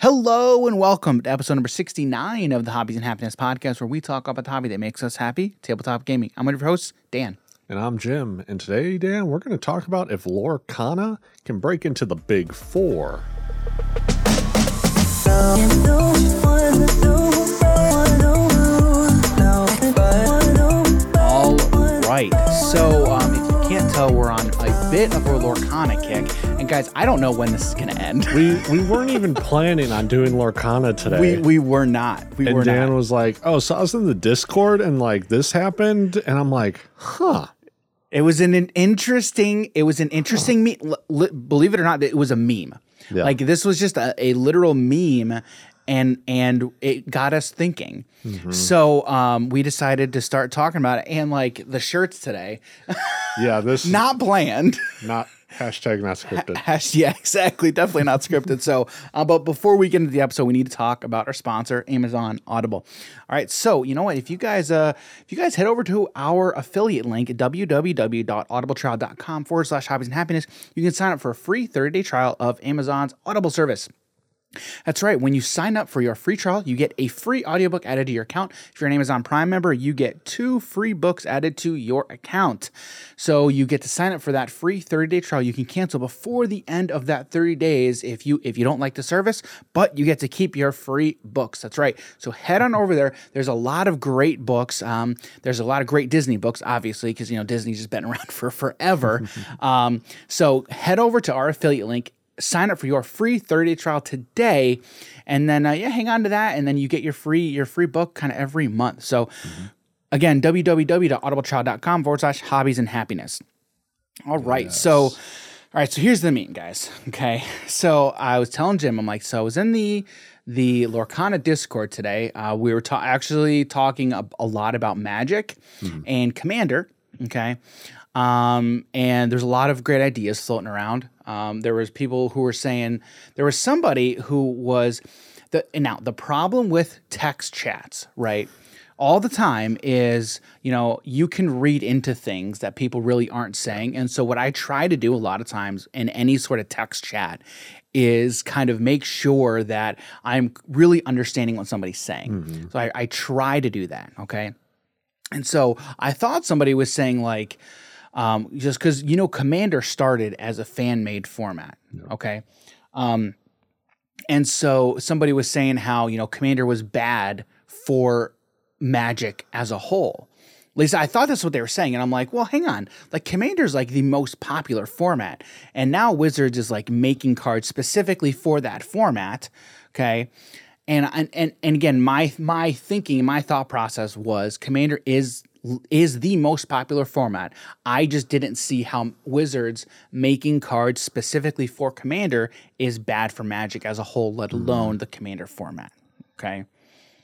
Hello and welcome to episode number 69 of the Hobbies and Happiness podcast, where we talk about the hobby that makes us happy, tabletop gaming. I'm one of your hosts, Dan. And I'm Jim. And today, Dan, we're going to talk about if Lorcana can break into the big four. All right. So, um, if you can't tell, we're on bit of a Lorcana kick. And guys, I don't know when this is going to end. We we weren't even planning on doing Lorcana today. We, we were not. We and were Dan not. was like, "Oh, so I was in the Discord and like this happened," and I'm like, "Huh." It was an, an interesting. It was an interesting meme. believe it or not, it was a meme. Yeah. Like this was just a, a literal meme, and and it got us thinking. Mm-hmm. So um, we decided to start talking about it. And like the shirts today, Yeah, this not planned. not hashtag not scripted. Hash- yeah, exactly. Definitely not scripted. So, uh, but before we get into the episode, we need to talk about our sponsor, Amazon Audible. All right. So, you know what? If you guys, uh, if you guys head over to our affiliate link www.audibletrial.com forward slash hobbies and happiness, you can sign up for a free 30 day trial of Amazon's Audible service. That's right. When you sign up for your free trial, you get a free audiobook added to your account. If you're an Amazon Prime member, you get two free books added to your account. So you get to sign up for that free 30-day trial. You can cancel before the end of that 30 days if you if you don't like the service, but you get to keep your free books. That's right. So head on over there. There's a lot of great books. Um, there's a lot of great Disney books, obviously, because you know Disney's just been around for forever. um, so head over to our affiliate link sign up for your free 30 day trial today. And then uh, yeah hang on to that. And then you get your free your free book kind of every month. So again www.audibletrial.com forward slash hobbies and happiness. All right. So all right. So here's the mean guys. Okay. So i was telling jim i'm like so i was in the the lorcana discord today. Uh, we were ta- actually talking a, a lot about magic and commander. Okay um, and there's a lot of great ideas floating around. Um, there was people who were saying there was somebody who was the now the problem with text chats, right? All the time is you know you can read into things that people really aren't saying, and so what I try to do a lot of times in any sort of text chat is kind of make sure that I'm really understanding what somebody's saying. So I, I try to do that. Okay. And so I thought somebody was saying like, um, just because you know, Commander started as a fan made format. Okay. Um, and so somebody was saying how you know Commander was bad for Magic as a whole. At least I thought that's what they were saying, and I'm like, well, hang on. Like Commander's like the most popular format, and now Wizards is like making cards specifically for that format. Okay. And, and and and again, my my thinking, my thought process was Commander is is the most popular format. I just didn't see how Wizards making cards specifically for Commander is bad for Magic as a whole, let mm-hmm. alone the Commander format. Okay.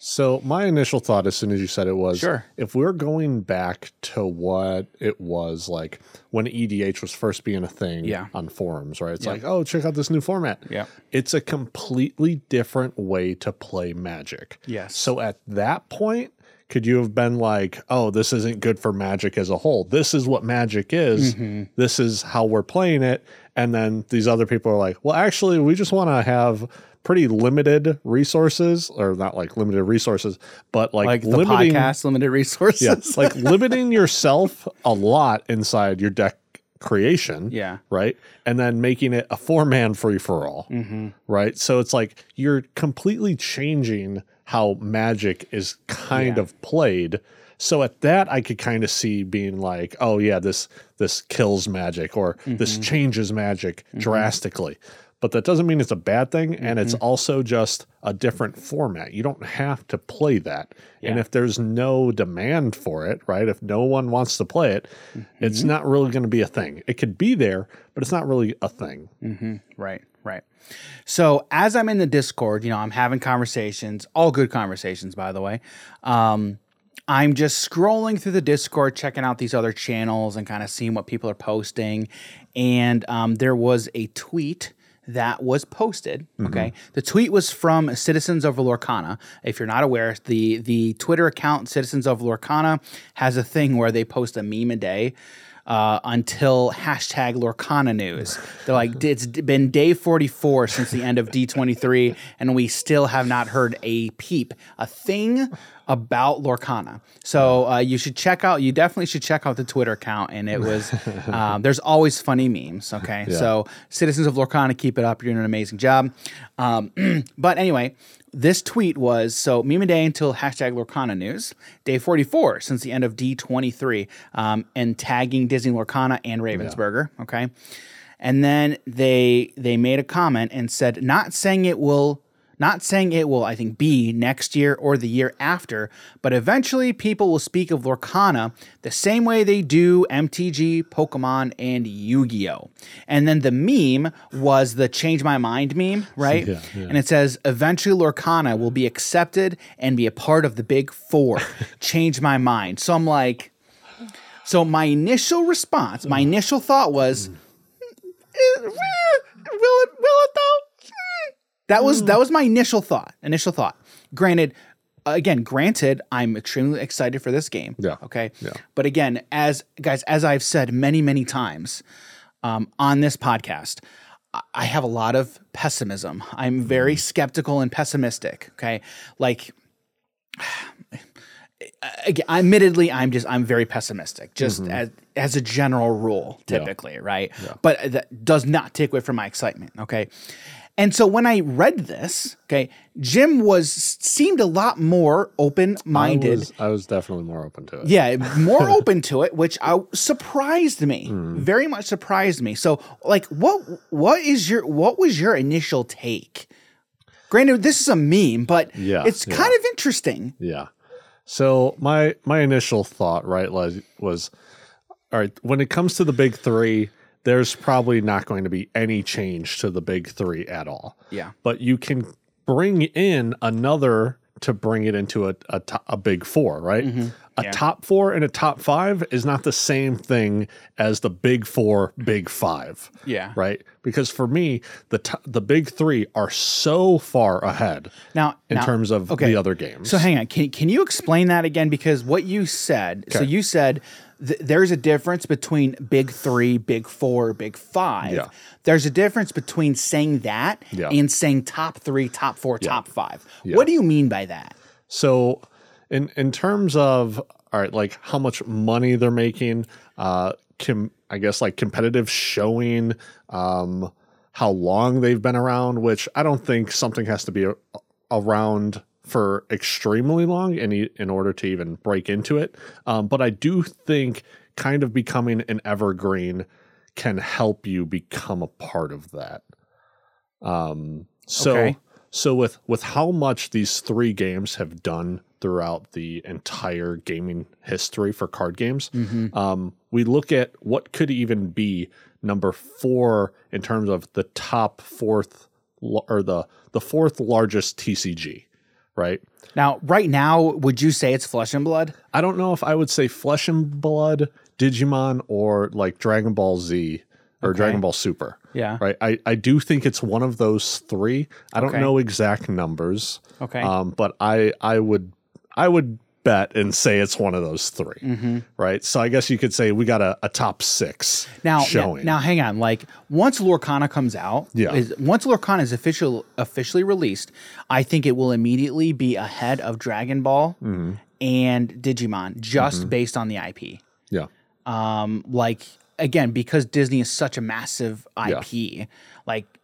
So my initial thought, as soon as you said it, was Sure. if we're going back to what it was like when EDH was first being a thing Yeah. on forums, right? It's like, oh, check out this new format. Yeah. It's a completely different way to play Magic. Yes. So at that point, could you have been like, oh, this isn't good for Magic as a whole? This is what Magic is. Mm-hmm. This is how we're playing it. And then these other people are like, well, actually, we just want to have pretty limited resources, or not like limited resources, but like, Like the limiting, podcast limited resources. yeah, like limiting yourself a lot inside your deck creation yeah. right? And then making it a four man free for all, Mm-hmm. right? So it's like you're completely changing how magic is kind Yeah. of played. So at that, I could kind of see being like, oh yeah, this this kills magic or this Mm-hmm. changes magic drastically. But that doesn't mean it's a bad thing, and it's Mm-hmm. also just a different format. You don't have to play that. And if there's no demand for it, right? If no one wants to play it, Mm-hmm. it's not really going to be a thing. It could be there, but it's not really a thing. Right, right. So as I'm in the Discord, you know, I'm having conversations, all good conversations, by the way. Um, I'm just scrolling through the Discord, checking out these other channels and kind of seeing what people are posting. And um, there was a tweet that was posted. Okay, the tweet was from Citizens of Lorcana. If you're not aware, the the Twitter account Citizens of Lorcana has a thing where they post a meme a day. Uh, until hashtag Lorcana news. They're like, it's been day 44 since the end of D23, and we still have not heard a peep, a thing about Lorcana. So uh, you should check out, you definitely should check out the Twitter account. And it was, um, there's always funny memes. Okay. So, citizens of Lorcana, keep it up. You're doing an amazing job. Um, but anyway, this tweet was so meme a day until hashtag Lorcana news, day 44 since the end of D23, um, and tagging Disney Lorcana and Ravensburger. Okay. And then they they made a comment and said, not saying it will not saying it will, I think, be next year or the year after, but eventually people will speak of Lorcana the same way they do MTG, Pokemon, and Yu Gi Oh! And then the meme was the change my mind meme, right? Yeah, yeah. And it says, eventually Lorcana will be accepted and be a part of the big four. change my mind. So I'm like, so my initial response, my initial thought was, "Eh, will it, will it though? That was that mm. was my initial thought. Initial thought. Granted, again, granted, I'm extremely excited for this game. Yeah. Okay. Yeah. But again, as guys, as I've said many, many times um, on this podcast, I- I have a lot of pessimism. I'm very mm. skeptical and pessimistic. Okay. Like again, admittedly, I'm just I'm very pessimistic, just mm-hmm. as as a general rule, typically, right? Yeah. But that does not take away from my excitement. Okay. And so when I read this, okay, Jim was seemed a lot more open I minded. was, I was definitely more open to it. Yeah, more open to it, which I, surprised me. Hmm. Very much surprised me. So, like, what what is your what was your initial take? Granted, this is a meme, but Yeah, it's yeah. kind of interesting. Yeah. So my my initial thought, right, was, was all right, when it comes to the big 3, there's probably not going to be any change to the big 3 at all. Yeah. But you can bring in another to bring it into a a, to- a big 4, right? A Mm-hmm. Yeah. top 4 and a top 5 is not the same thing as the big 4, big 5 Yeah. right? Because for me, the t- the big three are so far ahead Now, in now- terms of okay. the other games. So hang on, can can you explain that again? Because what you said, so you said th- there's a difference between big three, big four, big five. Yeah. There's a difference between saying that Yeah. and saying top three, top four, top five. Yeah. What do you mean by that? So, in in terms of all right, like how much money they're making, uh, com- I guess like competitive showing, um, how long they've been around. Which I don't think something has to be a- around for extremely long in e- in order to even break into it. Um, but I do think kind of becoming an evergreen can help you become a part of that. Um, so Okay. so with with how much these three games have done throughout the entire gaming history for card games, um, we look at what could even be number four in terms of the top fourth or the the fourth largest TCG, right? Now, right now, would you say it's flesh and blood? I don't know if I would say Flesh and Blood, Digimon, or like Dragon Ball Z or Dragon Ball Super. Yeah. Right. I, I do think it's one of those three. I don't Okay. know exact numbers. Okay. Um, but I I would I would bet and say it's one of those 3 Mm-hmm. Right. So I guess you could say we got a, a top six Now, showing. now, hang on. Like once Lorcana comes out, Yeah. is, once Lorcana is official officially released, I think it will immediately be ahead of Dragon Ball Mm-hmm. and Digimon, just based on the IP. yeah. Um, like again, because Disney is such a massive IP, like j-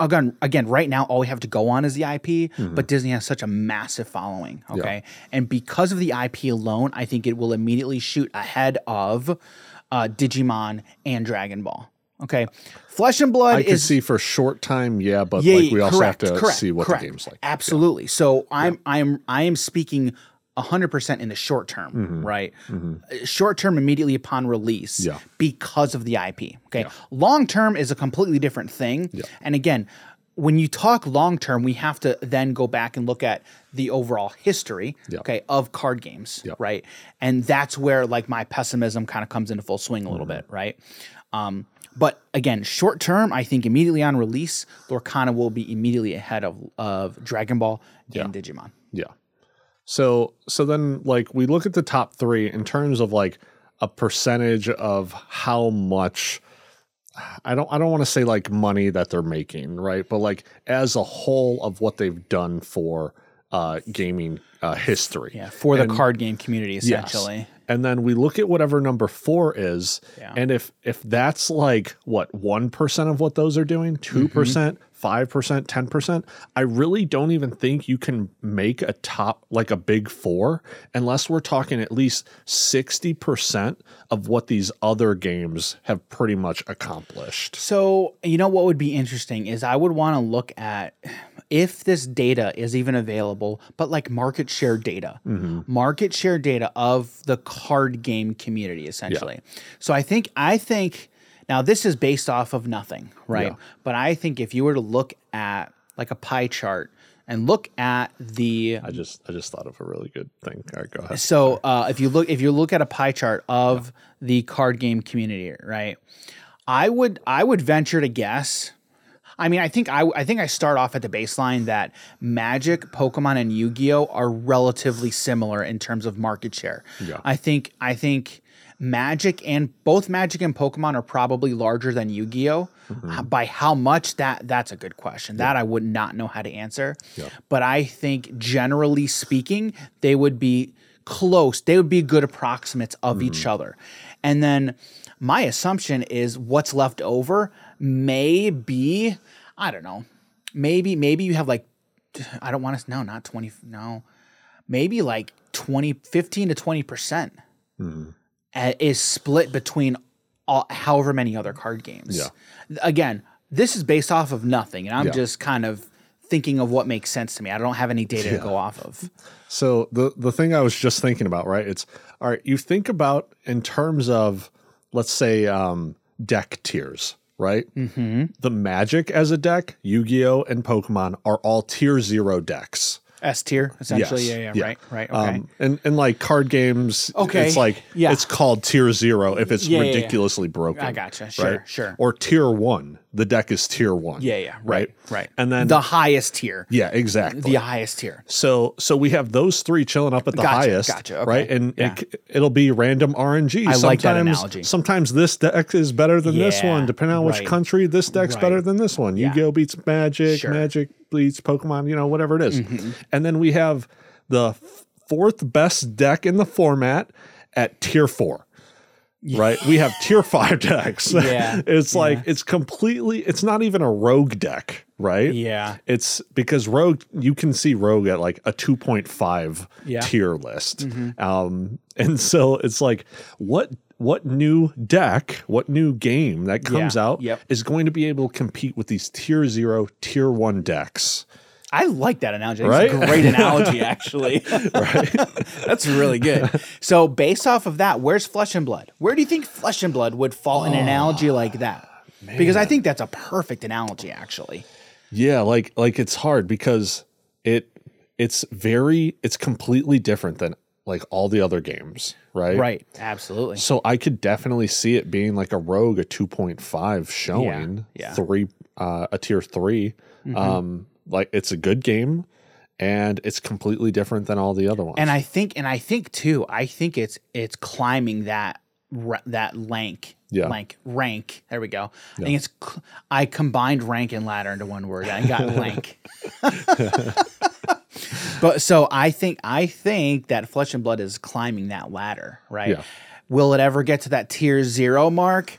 again, again, right now all we have to go on is the IP, Mm-hmm. but Disney has such a massive following. Okay, and because of the IP alone, I think it will immediately shoot ahead of uh, Digimon and Dragon Ball. Okay, Flesh and Blood I could is see for a short time, yeah, but yeah, like we also have to correct, see what correct. the game's like. Absolutely. So I'm I'm I am speaking hundred percent in the short term, right? Short term immediately upon release, Mm-hmm. Yeah. because of the IP. Okay. Long term is a completely different thing. And again, when you talk long term, we have to then go back and look at the overall history, Yeah. okay, of card games, Yeah. right? And that's where like my pessimism kind of comes into full swing a little Mm-hmm. bit, right? Um, but again, short term, I think immediately on release, Lorcana will be immediately ahead of of Dragon Ball and Digimon. Yeah. So so then like we look at the top 3 in terms of like a percentage of how much I don't I don't want to say like money that they're making, right? But like as a whole of what they've done for uh, gaming uh, history. Yeah, for and, the card game community essentially. Yes. And then we look at whatever number 4 is yeah. and if if that's like what 1% of what those are doing, 2%, percent mm-hmm. 5%, 10%, I really don't even think you can make a top, like a big four, unless we're talking at least 60% of what these other games have pretty much accomplished. So, you know what would be interesting is I would want to look at if this data is even available, but like market share data, mm-hmm. market share data of the card game community, essentially. Yeah. So I think, I think now this is based off of nothing, right? Yeah. But I think if you were to look at like a pie chart and look at the I just I just thought of a really good thing. All right, go ahead. so uh, if you look if you look at a pie chart of the card game community, right? I would I would venture to guess. I mean, I think I I think I start off at the baseline that Magic, Pokemon, and Yu Gi Oh are relatively similar in terms of market share. Yeah. I think I think Magic and both Magic and Pokemon are probably larger than Yu Gi Oh. Mm-hmm. Uh, by how much? That that's a good question. That I would not know how to answer. Yeah. But I think generally speaking, they would be close. They would be good approximates of each mm-hmm. other. And then my assumption is what's left over may be, I don't know, maybe maybe you have like, I don't want to no not twenty no, maybe like 20, 15 to twenty percent uh, is split between all, however many other card games. Yeah. Again, this is based off of nothing, and I'm Yeah. just kind of thinking of what makes sense to me. I don't have any data to go off of. So the the thing I was just thinking about, right? It's all right. You think about in terms of let's say um, deck tiers, right? Mm-hmm. The Magic as a deck, Yu Gi Oh, and Pokemon are all tier zero decks. S tier, essentially. Yes. Yeah, yeah, Yeah. right, right. Okay. Um, and and like card games, Okay. it's like Yeah. it's called tier zero if it's yeah. ridiculously broken. I gotcha. Sure, right? sure. Or tier one, the deck is tier one. yeah, yeah, right, right. And then the highest tier, yeah, exactly. the highest tier. So so we have those three chilling up at the Gotcha, highest, gotcha, okay, right? And yeah. it, it'll be random RNG. I like that Sometimes- analogy. Sometimes this deck is better than this one, depending on which right. country. This deck's Right. better than this one. Yeah. Yu-Gi-Oh beats Magic, Sure. Magic beats Pokemon. You know, whatever it is. Mm-hmm. And then we have the fourth best deck in the format at tier four. Right, we have tier five decks. Yeah, it's like yeah. it's completely. It's not even a rogue deck, right? Yeah, It's because Rogue, you can see Rogue at like a 2.5 Yeah. Mm-hmm. tier list. Um, and so it's like, what what new deck, what new game that comes Yeah. out Yep. is going to be able to compete with these tier zero, tier one decks? I like that analogy. That's a great analogy, actually. Right? That's really good. So, based off of that, where's Flesh and Blood? Where do you think Flesh and Blood would fall in an analogy like that? Because I think that's a perfect analogy, actually. yeah, like like it's hard because it it's very it's completely different than like all the other games, right? Right. Absolutely. So I could definitely see it being like a rogue, a 2.5 showing, yeah. Mm-hmm. three, uh, a tier 3 Um, like it's a good game and it's completely different than all the other ones. And I think, and I think too, I think it's it's climbing that that rank, Yeah. rank, rank. There we go. I think it's I combined rank and ladder into one word. I got rank. but so I think I think that Flesh and Blood is climbing that ladder, right? Yeah. Will it ever get to that tier zero mark?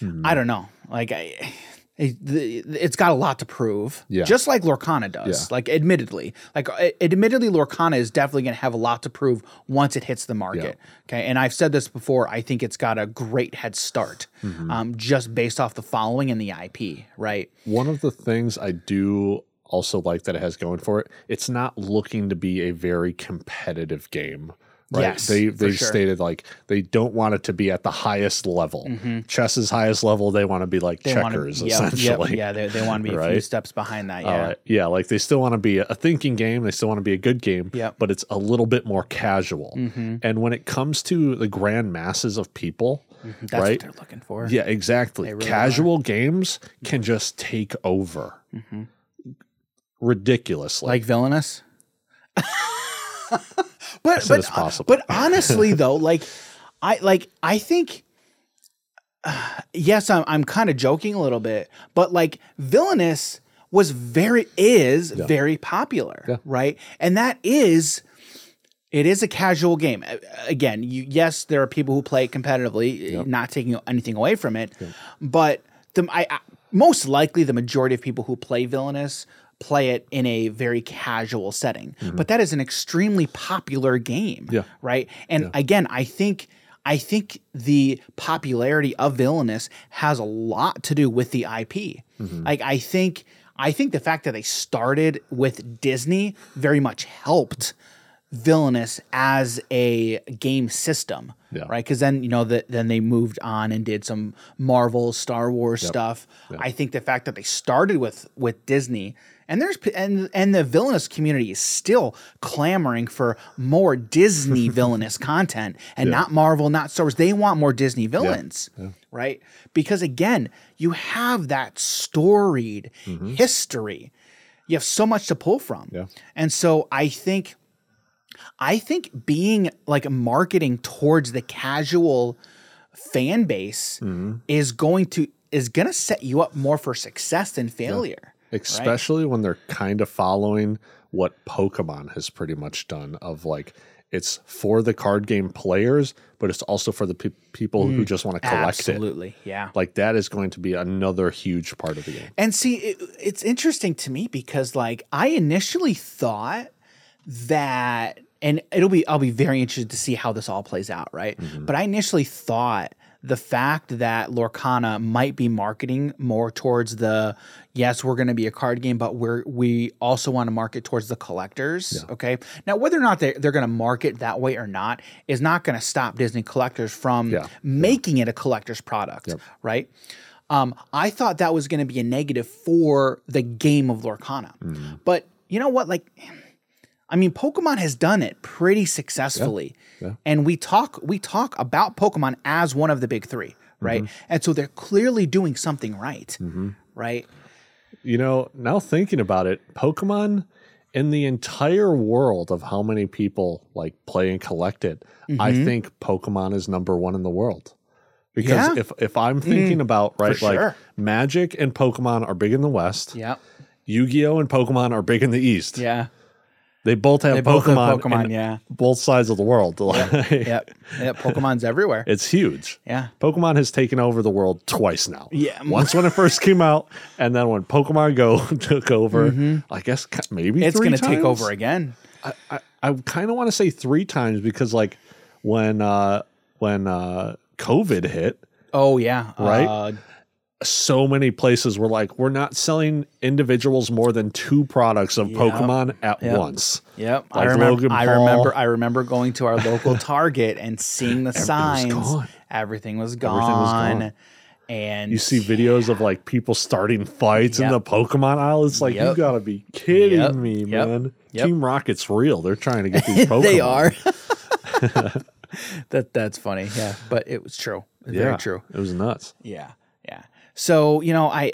Hmm. I don't know. Like I. It's got a lot to prove, Yeah. just like Lorcana does. Yeah. Like, admittedly, like admittedly, Lorcana is definitely going to have a lot to prove once it hits the market. Okay, and I've said this before. I think it's got a great head start, Mm-hmm. um, just based off the following and the IP. Right? One of the things I do also like that it has going for it, it's not looking to be a very competitive game. Right. Yes, they they've sure. stated like they don't want it to be at the highest level. Chess's highest level, they want to be like Mm-hmm. They checkers, yep, yep, essentially. yeah, they, they want to be a few steps behind that. Yeah. Uh, yeah, like they still want to be a thinking game. They still want to be a good game, Yep. Mm-hmm. but it's a little bit more casual. And when it comes to the grand masses of people, That's right? what they're looking for. Yeah, exactly. really Casual games can just take over ridiculously. like villainous. but said but it's possible. but honestly though, like I like I think uh, yes, I'm I'm kind of joking a little bit, but like Villainous was very is very popular, Yeah. right? And that is it is a casual game. Again, you, yes, there are people who play it competitively, not taking anything away from it, but the I, I most likely the majority of people who play Villainous play it in a very casual setting. Mm-hmm. But that is an extremely popular game, Yeah. right? And again, I think I think the popularity of Villainous has a lot to do with the IP. Mm-hmm. Like I think I think the fact that they started with Disney very much helped Villainous as a game system, Yeah. right? Because then you know that then they moved on and did some Marvel, Star Wars stuff. I think the fact that they started with with Disney and there's and and the villainous community is still clamoring for more Disney villainous content and not Marvel, not Star Wars. They want more Disney villains, right? Because again, you have that storied mm-hmm. history. You have so much to pull from. Yeah. And so I think I think being like marketing towards the casual fan base mm-hmm. is going to is going to set you up more for success than failure. Especially when they're kind of following what Pokemon has pretty much done of like it's for the card game players, but it's also for the pe- people who mm. just want to collect it. Absolutely. Yeah. Like that is going to be another huge part of the game. And see, it, it's interesting to me because like I initially thought that, and it'll be, I'll be very interested to see how this all plays out, right? Mm-hmm. But I initially thought the fact that Lorcana might be marketing more towards the, yes, we're going to be a card game, but we're, we also want to market towards the collectors. Okay. Now, whether or not they're, they're going to market that way or not is not going to stop Disney collectors from Yeah. making it a collector's product, right? Um, I thought that was going to be a negative for the game of Lorcana. But you know what? Like, I mean, Pokemon has done it pretty successfully. And we talk we talk about Pokemon as one of the big three, mm-hmm. right? And so they're clearly doing something right. Mm-hmm. Right. You know, now thinking about it, Pokemon in the entire world of how many people like play and collect it, I mm-hmm. think Pokemon is number one in the world. Because Yeah. if if I'm thinking about right, like sure. Magic and Pokemon are big in the West, Yeah. Yu-Gi-Oh and Pokemon are big in the East. Yeah. They both have They both have Pokemon, Pokemon, in yeah. both sides of the world. Like, Yep. Yep. Pokemon's everywhere. It's huge. Yeah. Pokemon has taken over the world twice now. Yeah. Once when it first came out, and then when Pokemon Go took over, I guess maybe Mm-hmm. It's going to take over again. I, I, I kind of want to say three times because like when uh when uh COVID hit, Oh, yeah. Right? Uh, so many places were like, we're not selling individuals more than two products of Pokemon at Yep. once. Yep, I remember. I remember. I remember going to our local Target and seeing the signs. gone. Everything was gone. Everything was gone. And You see videos of like people starting fights in the Pokemon aisle. It's like you gotta be kidding Yep. me, Yep. man. Yep. Team Rocket's real. They're trying to get these Pokemon. they are. that that's funny. Yeah, but it was true. Yeah, Very true. It was nuts. Yeah, yeah. So you know, I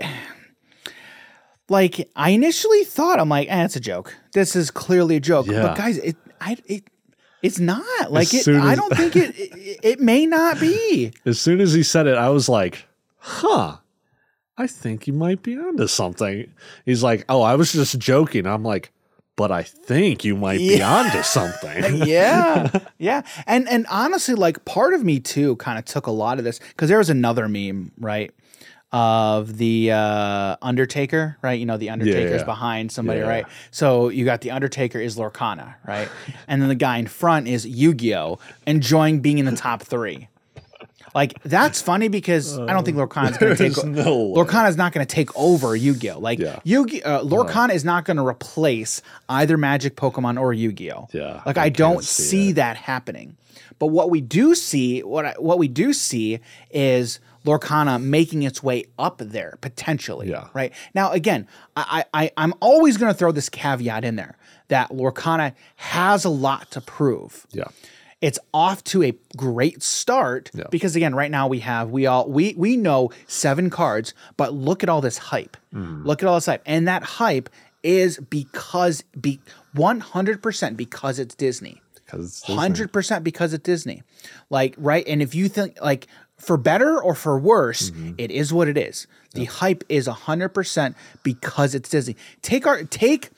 like I initially thought I'm like, eh, it's a joke. This is clearly a joke. Yeah. But guys, it I it. It's not like it. soon I don't think it, it. It may not be. As soon as he said it, I was like, huh. I think you might be onto something. He's like, Oh, I was just joking. I'm like, but I think you might be onto something. yeah yeah and and honestly like part of me too kind of took a lot of this because there was another meme right of the uh undertaker right you know the undertaker's yeah. behind somebody Yeah. right so you got the undertaker is lorcana right and then the guy in front is yu-gi-oh enjoying being in the top three like that's funny because I don't think Lorcana's going to take. No. Lorcana's not going to take over Yu-Gi-Oh. Like Yeah. Yu-Gi, uh, Lorcana is not going to replace either Magic, Pokemon, or Yu-Gi-Oh. Yeah, like I I, don't see see that happening. But what we do see, what I, what we do see is Lorcana making its way up there potentially. Yeah. Right now, again, I, I I'm always going to throw this caveat in there that Lorcana has a lot to prove yeah. it's off to a great start Yeah. because again right now we have we all we we know seven cards but look at all this hype Mm-hmm. look at all this hype and that hype is because be 100% because it's disney because it's Disney. hundred percent because it's Disney. Like right, and if you think like for better or for worse, Mm-hmm. it is what it is. The hype is hundred percent because it's Disney. Take our take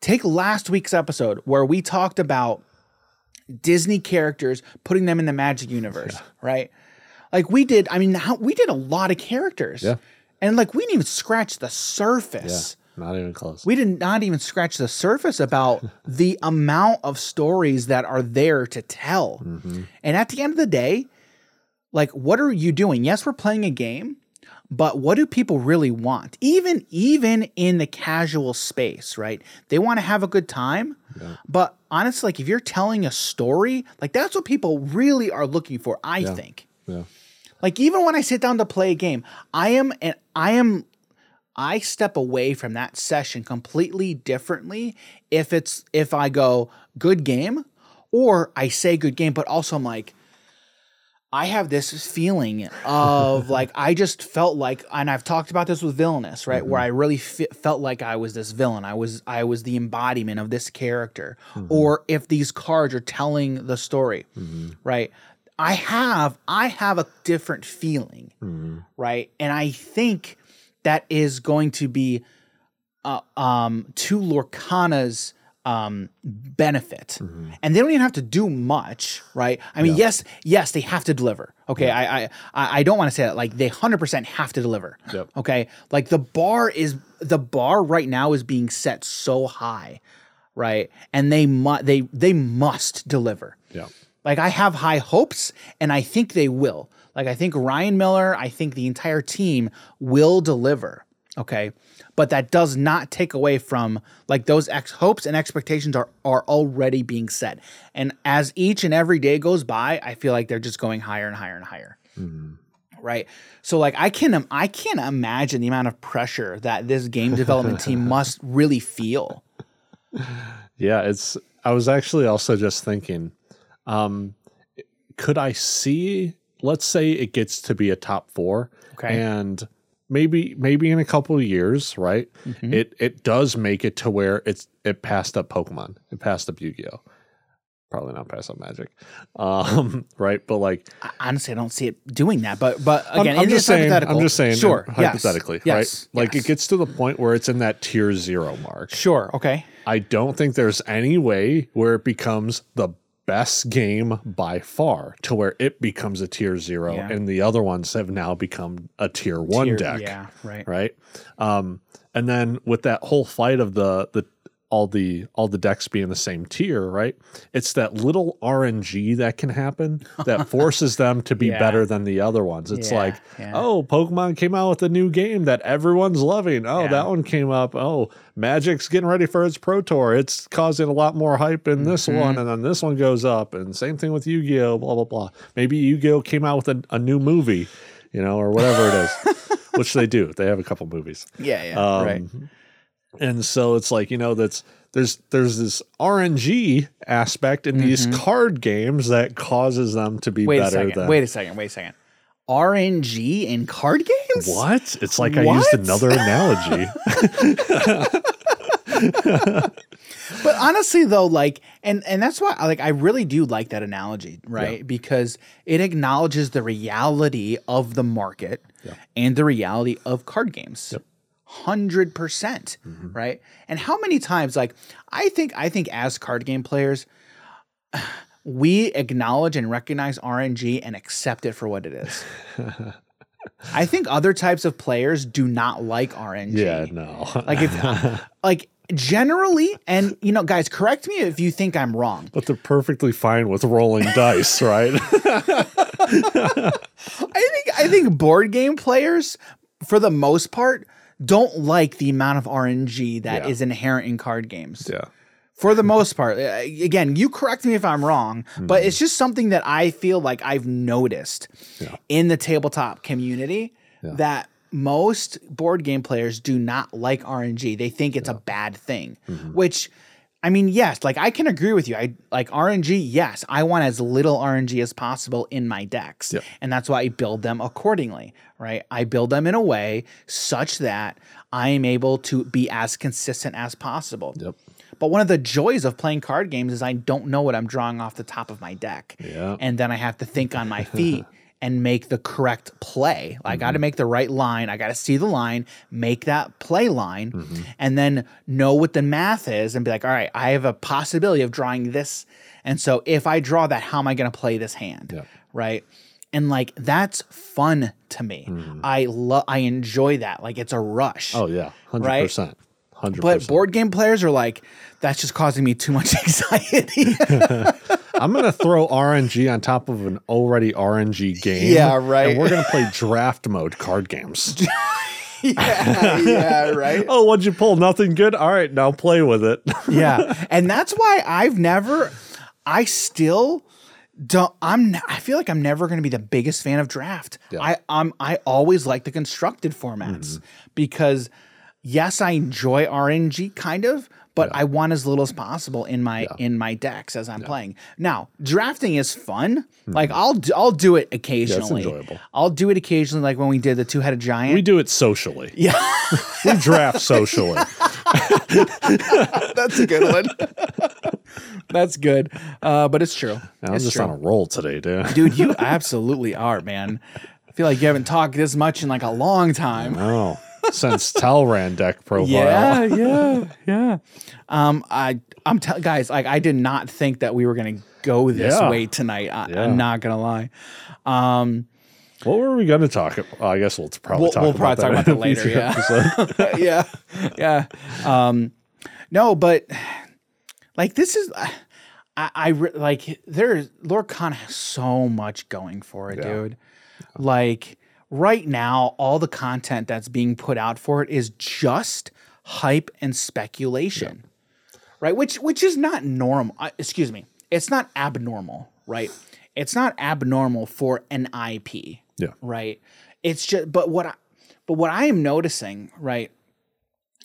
take last week's episode where we talked about Disney characters putting them in the Magic universe, right? Like we did. I mean, how, we did a lot of characters, Yeah. and like we didn't even scratch the Yeah, surface not even close. we did not even scratch the surface about the amount of stories that are there to tell. And at the end of the day, like what are you doing? Yes, we're playing a game, but what do people really want? Even even in the casual space, right? They want to have a good time. But honestly, like if you're telling a story, like that's what people really are looking for, I think. yeah. Like even when I sit down to play a game, I am and I am I step away from that session completely differently if it's if I go good game or I say good game, but also I'm like I have this feeling of like I just felt like, and I've talked about this with villainous, right? Where I really fe- felt like I was this villain. I was I was the embodiment of this character. Or if these cards are telling the story, right? I have I have a different feeling, right? And I think that is going to be uh, um, to Lorcana's um, benefit, and they don't even have to do much, right? I mean, yes, yes, they have to deliver. Okay, I, I, I I don't want to say that like they hundred percent have to deliver. Yep. Okay, like the bar is the bar right now is being set so high, right? And they must they they must deliver. Yeah. Like I have high hopes and I think they will. Like I think Ryan Miller, I think the entire team will deliver. Okay. But that does not take away from like those ex hopes and expectations are are already being set. And as each and every day goes by, I feel like they're just going higher and higher and higher. Right. So like I can I can't imagine the amount of pressure that this game development team must really feel. Yeah, it's. I was actually also just thinking, um, could I see? Let's say it gets to be a top four, Okay. and maybe maybe in a couple of years, right? Mm-hmm. It it does make it to where it's it passed up Pokemon, it passed up Yu Gi Oh. Probably not pass up Magic, um, right? But like, honestly, I don't see it doing that. But but I'm- again, I'm, just saying. hypothetical. I'm just saying. Sure. yes, hypothetically, yes, right? Like yes. it gets to the point where it's in that tier zero mark. Sure. Okay. I don't think there's any way where it becomes the best game by far to where it becomes a tier zero Yeah. and the other ones have now become a tier one Tier- deck. Yeah. Right. Right. Um, and then with that whole fight of the the all the all the decks being the same tier, right? It's that little RNG that can happen that forces them to be Yeah. better than the other ones. It's Yeah, like, yeah. oh, Pokemon came out with a new game that everyone's loving. Oh, that one came up. Oh, Magic's getting ready for its Pro Tour. It's causing a lot more hype in this Mm-hmm. one, and then this one goes up. And same thing with Yu Gi Oh! Blah blah blah. Maybe Yu Gi Oh! came out with a, a new movie, you know, or whatever it is, which they do. They have a couple movies. Yeah. Yeah. Um, right. And so it's like, you know, that's there's there's this RNG aspect in these card games that causes them to be Mm-hmm. Wait a better second. than Wait a second. Wait a second. RNG in card games? what? It's like I used another analogy. But honestly, though, like, and and that's why, like, I really do like that analogy, right? Because it acknowledges the reality of the market and the reality of card games. 100% mm-hmm. right? And how many times like i think i think as card game players we acknowledge and recognize rng and accept it for what it is. I think other types of players do not like rng yeah, no. like if like generally and you know guys correct me if you think i'm wrong. But they're perfectly fine with rolling dice, right? i think i think board game players for the most part don't like the amount of rng that is Yeah. inherent in card games yeah. for the most part. Again, you correct me if I'm wrong, but mm-hmm. it's just something that I feel like I've noticed Yeah. in the tabletop community that most board game players do not like RNG. They think it's a bad thing, mm-hmm. which I mean, yes, like I can agree with you. I like RNG, yes, I want as little RNG as possible in my decks. Yep. And that's why I build them accordingly, right? I build them in a way such that I am able to be as consistent as possible. Yep. But one of the joys of playing card games is I don't know what I'm drawing off the top of my deck. Yeah. And then I have to think on my feet and make the correct play. I got to Mm-hmm. make the right line. I got to see the line, make that play line, Mm-hmm. and then know what the math is and be like, all right, I have a possibility of drawing this. And so if I draw that, how am I going to play this hand? Yeah. Right. And like that's fun to me. I love I enjoy that. Like it's a rush. Mm-hmm. Oh yeah, hundred Right? Percent, but board game players are like, that's just causing me too much anxiety. I'm gonna throw RNG on top of an already RNG game. Yeah, right. And we're gonna play draft mode card games. yeah, yeah, right. oh, what'd you pull? Nothing good. All right, now play with it. yeah and that's why i've never i still don't i'm i feel like i'm never going to be the biggest fan of draft Yeah. i i'm i always like the constructed formats Mm-hmm. because yes i enjoy rng kind of but i want as little as possible in my in my decks as i'm playing now drafting is fun like i'll do, i'll do it occasionally Mm-hmm. enjoyable. i'll do it occasionally like when we did the two-headed giant we do it socially. yeah We draft socially. that's a good one that's good uh, but it's true I'm it's just true. on a roll today, dude. Dude, you absolutely are, man. I feel like you haven't talked this much in like a long time. Oh, since Talrand deck profile. Yeah, yeah, yeah. Um, I, I'm telling guys, like, I did not think that we were gonna go this Yeah. way tonight. I, Yeah. I'm not gonna lie. Um, What were we to talk about? I guess we'll probably We'll- talk we'll about probably that talk about that later, yeah. yeah, yeah. Um, no, but like this is, I, I re- like there's Lorcana has so much going for it, Yeah. dude. Like right now, all the content that's being put out for it is just hype and speculation, right? Which which is not normal. Uh, excuse me, it's not abnormal, right? It's not abnormal for an IP yeah. right it's just but what i but what i am noticing right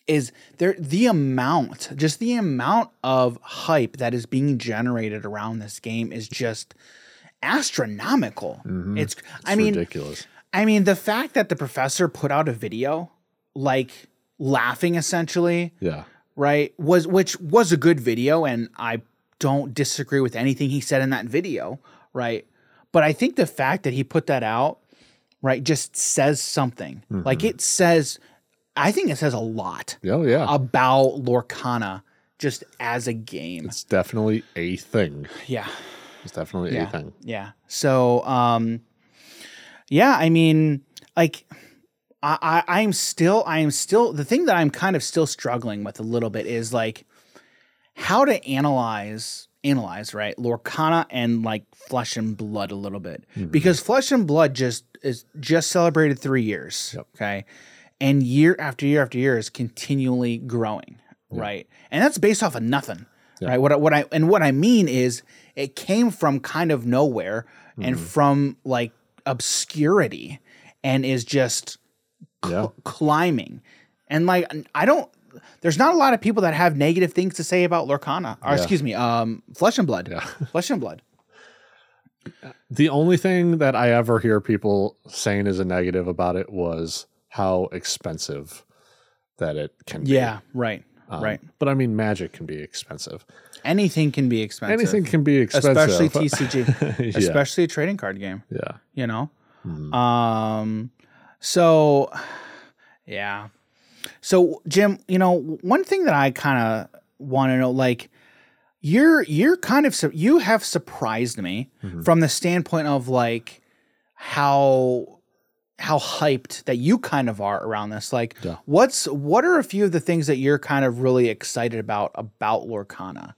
is there the amount just the amount of hype that is being generated around this game is just astronomical it's i mean ridiculous. I mean the fact that the professor put out a video like laughing essentially Yeah. right was which was a good video and i don't disagree with anything he said in that video right but i think the fact that he put that out right just says something like it says i think it says a lot Oh, yeah. about lorcana just as a game it's definitely a thing. yeah It's definitely yeah a thing. yeah so um yeah i mean like I, I i'm still i am still the thing that i'm kind of still struggling with a little bit is like how to analyze analyze right lorcana and like flesh and blood a little bit Mm-hmm. because flesh and blood just is just celebrated three years Yep. okay and year after year after year is continually growing right and that's based off of nothing right what what i and what i mean is it came from kind of nowhere and Mm-hmm. from like obscurity and is just Yeah. climbing. And like I don't there's not a lot of people that have negative things to say about Lorcana. Or Yeah. excuse me, um Flesh and Blood. Yeah. Flesh and Blood. The only thing that I ever hear people saying as a negative about it was how expensive that it can be. Yeah, right. Um, right. But I mean, magic can be expensive. Anything can be expensive. Anything can be expensive. especially TCG. yeah. especially a trading card game, yeah. you know? Mhm. Um so yeah. So Jim, you know, one thing that I kind of want to know like you're you're kind of you have surprised me Mm-hmm. from the standpoint of like how how hyped that you kind of are around this like Yeah. what's what are a few of the things that you're kind of really excited about about Lorcana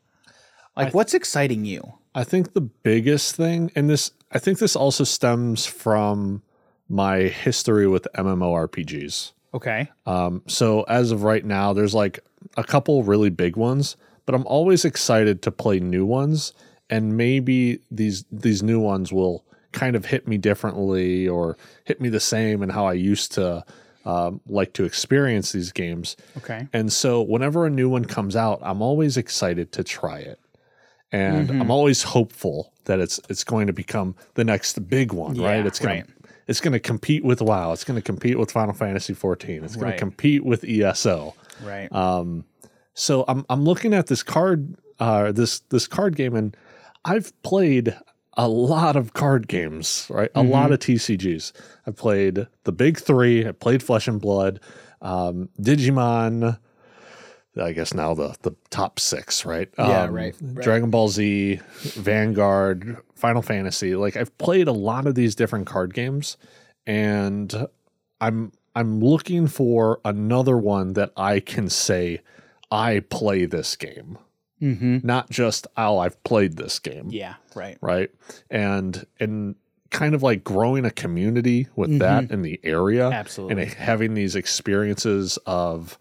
like I- what's exciting you I think the biggest thing, and this, I think this also stems from my history with MMORPGs. okay Um, so as of right now, there's like a couple really big ones, but I'm always excited to play new ones, and maybe these these new ones will kind of hit me differently or hit me the same and how I used to um, like to experience these games. okay And so whenever a new one comes out, I'm always excited to try it. And Mm-hmm. I'm always hopeful that it's it's going to become the next big one, right? It's going right. to it's going to compete with WoW, it's going to compete with Final Fantasy 14, it's going Right. to compete with ESO. right Um so I'm I'm looking at this card uh this this card game and I've played a lot of card games, right? A lot of TCGs. I've played the big three. I played Flesh and Blood, um, Digimon. I guess now the the top six, right? Yeah, Um, right, right. Dragon Ball Z, Vanguard, Final Fantasy. Like I've played a lot of these different card games, and I'm I'm looking for another one that I can say I play this game, Mm-hmm. not just oh I've played this game Yeah, right. right and and kind of like growing a community with that in the area Mm-hmm. Absolutely. and having these experiences of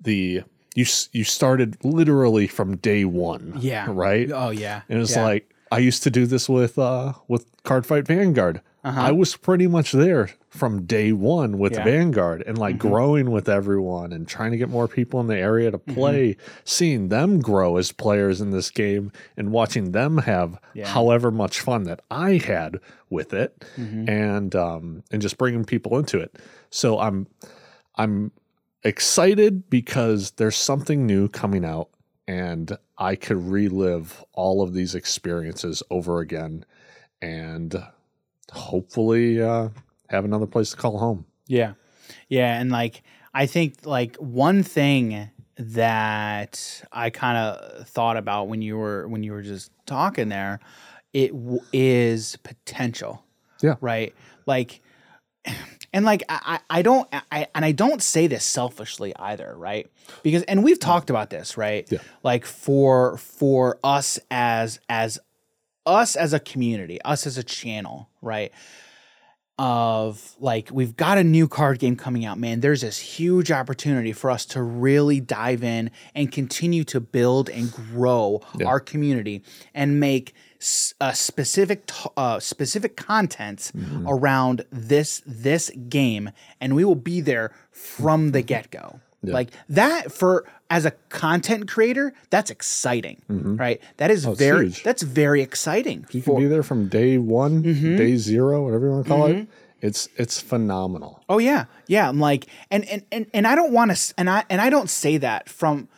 the you you started literally from day one Yeah. right Oh yeah. and it's yeah. like i used to do this with uh with Cardfight Vanguard Uh-huh. i was pretty much there from day one with Yeah. Mm-hmm. vanguard and like growing with everyone and trying to get more people in the area to play seeing them grow as players in this game and watching them have Yeah. however much fun that i had with it Mm-hmm. and um and just bringing people into it so i'm i'm excited because there's something new coming out and I could relive all of these experiences over again and hopefully uh, have another place to call home. Yeah. Yeah. And like, I think like one thing that I kind of thought about when you were, when you were just talking there, it w- is potential. Yeah. Right. Like, and like I, I don't I and I don't say this selfishly either, right? Because and we've talked about this, right? Yeah. Like for for us as as us as a community, us as a channel, right? Of like we've got a new card game coming out, man. There's this huge opportunity for us to really dive in and continue to build and grow Yeah. our community and make uh, specific t- uh, specific content mm-hmm. around this this game, and we will be there from the mm-hmm. get go. Like that for as a content creator, that's exciting, mm-hmm. right? That is oh, very huge. that's very exciting. You can be there from day one, day zero, whatever you want to call it. It's it's phenomenal. Oh yeah, yeah. I'm like, and and and and I don't want to, and I and I don't say that from,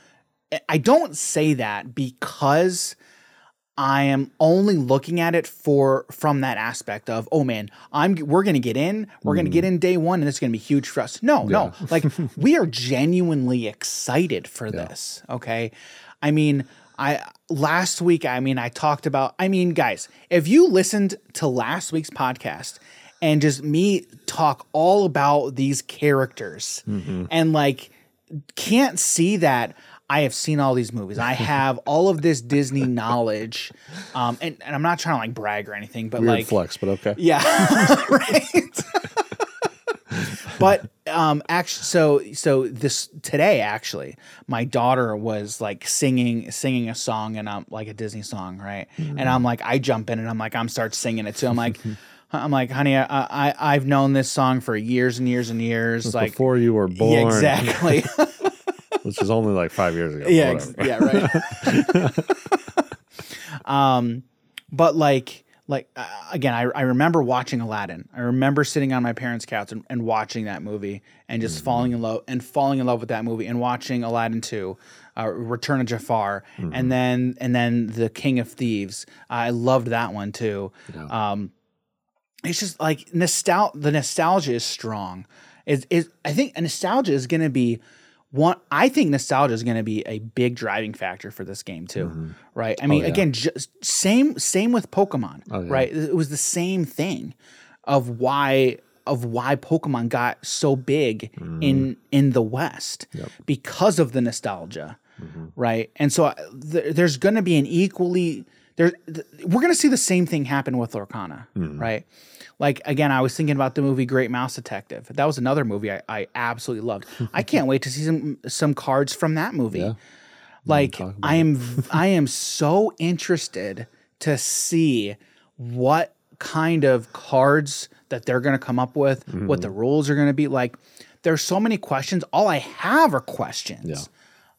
I don't say that because I am only looking at it for from that aspect of, oh man, I'm we're gonna get in, we're gonna get mm. in day one, and it's gonna be huge for us. No, no, like we are genuinely excited for this. Okay, I mean. I last week I mean I talked about I mean guys if you listened to last week's podcast and just me talk all about these characters mm-hmm. and like can't see that I have seen all these movies. I have all of this Disney knowledge. Um, and, and I'm not trying to like brag or anything, but Weird like, flex, but okay. yeah, right. but um, actually, so so this today actually, my daughter was like singing singing a song and I'm like a Disney song, right? And I'm like, I jump in and I'm like, I'm start singing it too. I'm like. I'm like, honey, I, I I've known this song for years and years and years. Like, Before you were born, yeah, exactly. Which is only like five years ago. yeah, ex- yeah, right. um, but like, like uh, again, I, I remember watching Aladdin. I remember sitting on my parents' couch and, and watching that movie and just falling in love and falling in love with that movie and watching Aladdin two, uh, Return of Jafar, and then and then the King of Thieves. I loved that one too. Um, it's just like nostalgia. the nostalgia is strong. Is is I think nostalgia is going to be one. I think nostalgia is going to be a big driving factor for this game too. Mm-hmm. Right? I mean, oh, yeah. again, just same same with Pokemon. Oh, yeah. Right? It was the same thing of why of why Pokemon got so big mm-hmm. in in the West because of the nostalgia, mm-hmm. right? And so uh, th- there's going to be an equally there. Th- we're going to see the same thing happen with Lorcana, right? Like again, I was thinking about the movie Great Mouse Detective. That was another movie I, I absolutely loved. I can't wait to see some some cards from that movie. Yeah. Like I am I am so interested to see what kind of cards that they're going to come up with, what the rules are going to be like. There's so many questions. All I have are questions. Yeah.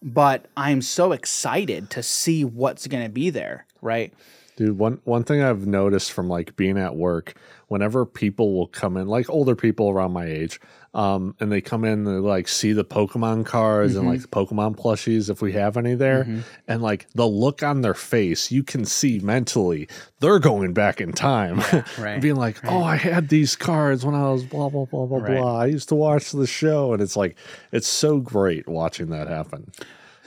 But I'm so excited to see what's going to be there, right? Dude, one one thing I've noticed from like being at work, whenever people will come in, like older people around my age, um, and they come in and like see the Pokemon cards and like the Pokemon plushies if we have any there, and like the look on their face, you can see mentally they're going back in time, right, being like, "Oh, I had these cards when I was blah blah blah blah Right. blah. I used to watch the show," and it's like it's so great watching that happen.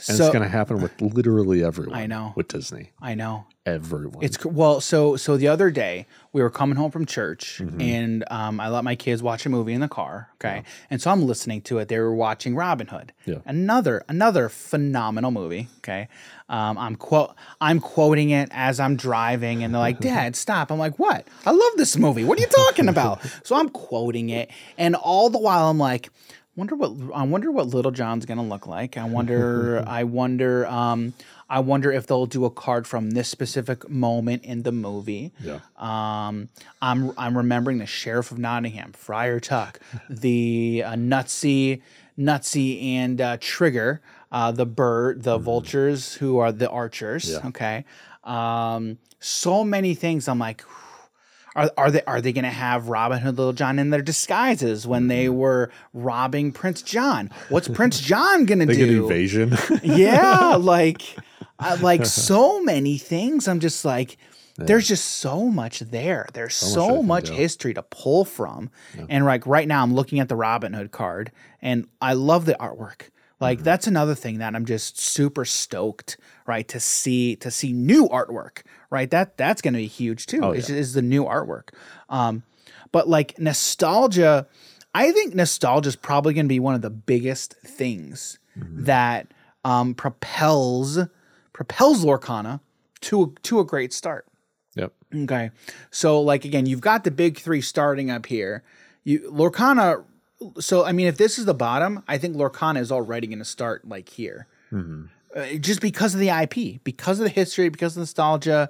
And So- it's going to happen with literally everyone. I know. with Disney, I know. Everyone. It's well, so so the other day we were coming home from church, Mm-hmm. and um, I let my kids watch a movie in the car. Okay, and so I'm listening to it. They were watching Robin Hood. Yeah. Another another phenomenal movie. Okay, um, I'm quote I'm quoting it as I'm driving, and they're like, "Dad, stop!" I'm like, "What? I love this movie. What are you talking about?" so I'm quoting it, and all the while I'm like. Wonder what I wonder what Little John's gonna look like. I wonder. I wonder. Um, I wonder if they'll do a card from this specific moment in the movie. Yeah. Um, I'm I'm remembering the Sheriff of Nottingham, Friar Tuck, the uh, Nutsy, Nutsy and uh, Trigger, uh, the bird, the vultures who are the archers. Yeah. Okay. Um, so many things. I'm like. Are, are they are they going to have Robin Hood, Little John in their disguises when they were robbing Prince John? What's Prince John going to do? evasion. yeah, like I, like so many things. I'm just like, there's just so much there. There's so, much much history to pull from. And like right now, I'm looking at the Robin Hood card, and I love the artwork. Like that's another thing that I'm just super stoked, right? To see to see new artwork, right? That that's going to be huge too. is, is the new artwork. Um, but like nostalgia, I think nostalgia is probably going to be one of the biggest things that um, propels propels Lorcana to to a great start. yep. Okay, so like again, you've got the big three starting up here. You Lorcana. So I mean, if this is the bottom, I think Lorcana is already going to start like here, uh, just because of the IP, because of the history, because of nostalgia.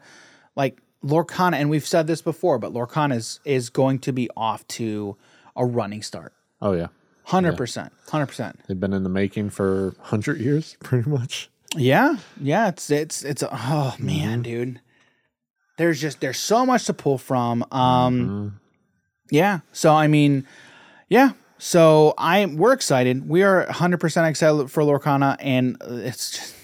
Like Lorcana, and we've said this before, but Lorcana is is going to be off to a running start. Oh yeah. Hundred percent, hundred percent. They've been in the making for hundred years, pretty much. Yeah, yeah. It's it's it's. Oh man, dude. There's just there's so much to pull from. Um, yeah. So I mean, yeah. So I we're excited. We are 100 percent excited for Lorcana, and it's just.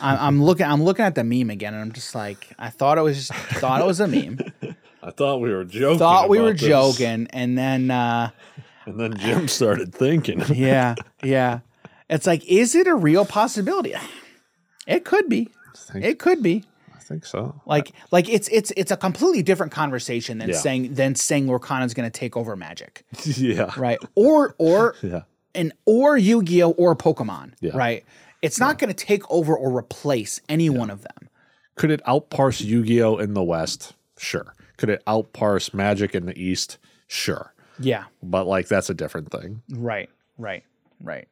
I'm, I'm looking. I'm looking at the meme again, and I'm just like, I thought it was just thought it was a meme. I thought we were joking. thought we were this. joking, and then uh, and then Jim started thinking. yeah, yeah. It's like, is it a real possibility? It could be. think- It could be. I think so. Like, like it's it's it's a completely different conversation than Yeah. saying than saying Lorcana's going to take over Magic, yeah. right? Or or Yeah. and or Yu-Gi-Oh or Pokemon, Yeah. right? It's not going to take over or replace any one of them. Could it outparse Yu-Gi-Oh in the West? Sure. Could it outparse Magic in the East? Sure. Yeah, But like that's a different thing. right, right, right.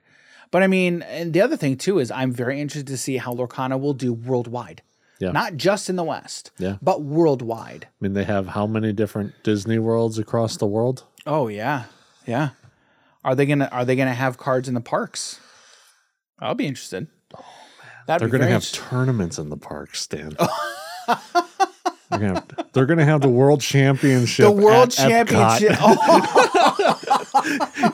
But I mean, and the other thing too is I'm very interested to see how Lorcana will do worldwide. Yeah. Not just in the West, Yeah. but worldwide. I mean, they have how many different Disney worlds across the world? Oh yeah, yeah. Are they gonna Are they gonna have cards in the parks? I'll be interested. Oh man, That'd They're going to have tournaments in the parks, Stan. they're going to they're going to have the World Championship. the World Championship. Oh,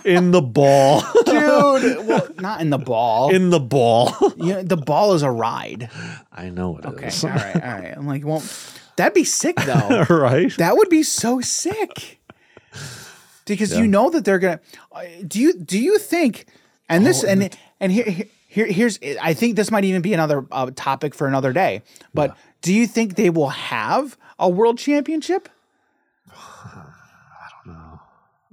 in the ball. dude. Well, not in the ball. in the ball. you know, the ball is a ride. I know it Okay, is. all right, all right. I'm like, well, that'd be sick though. right? that would be so sick. Because you know that they're gonna. uh, Do you do you think? And this and and here here here's I think this might even be another uh, topic for another day. But do you think they will have a world championship?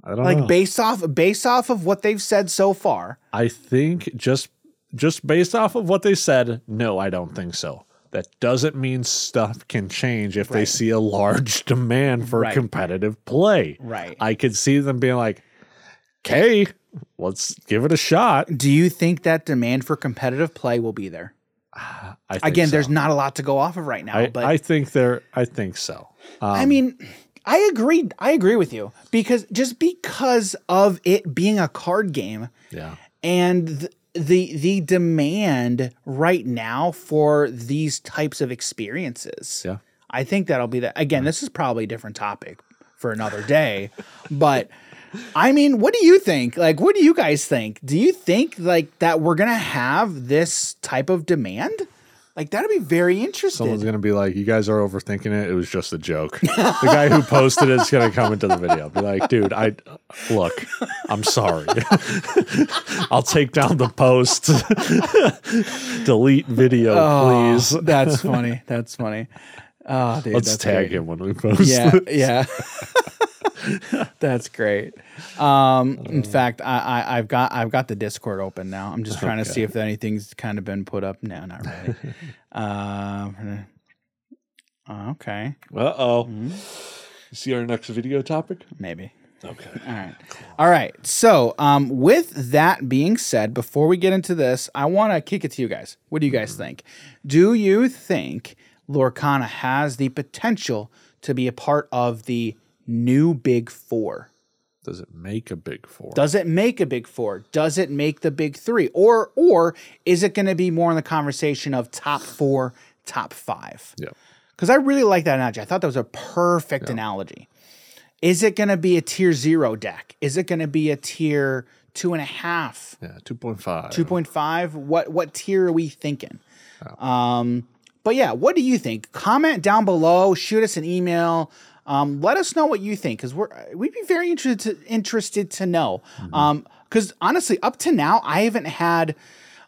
I don't Like know. based off based off of what they've said so far. I think just just based off of what they said, no, I don't think so. That doesn't mean stuff can change if they see a large demand for Right. competitive play. Right. I could see them being like, "Okay, let's give it a shot." Do you think that demand for competitive play will be there? I think Again, so. there's not a lot to go off of right now, I, but I think there. I think so. Um, I mean, I agree. I agree with you because just because of it being a card game yeah. and th- the the demand right now for these types of experiences, Yeah. I think that'll be that. Again, this is probably a different topic for another day, but I mean, what do you think? Like, what do you guys think? Do you think like that we're gonna have this type of demand? Like that'd be very interesting. Someone's gonna be like, "You guys are overthinking it. It was just a joke." the guy who posted it's gonna come into the video, be like, "Dude, I look. I'm sorry. I'll take down the post. Delete video, oh, please. That's funny. That's funny. Oh, dude, Let's tag great. him when we post. Yeah, it. yeah. That's great. Um, in fact, I, I, I've got I've got the Discord open now. I'm just trying to see if anything's kind of been put up. No, not really. uh, okay, Uh oh. See our next video topic? maybe. Okay. All right. All right. So, um, with that being said, before we get into this, I want to kick it to you guys. What do you guys think? Do you think Lorcana has the potential to be a part of the new Big Four? Does it make a big four? Does it make a big four? Does it make the big three? Or or is it going to be more in the conversation of top four, top five? yeah. Because I really like that analogy. I thought that was a perfect analogy. Is it going to be a tier zero deck? Is it going to be a tier two and a half, Yeah. Two point five. two point five? What what tier are we thinking? Um, but yeah, what do you think? Comment down below. Shoot us an email. Um, let us know what you think because we're we'd be very interested to, interested to know. Um, because honestly, up to now, I haven't had.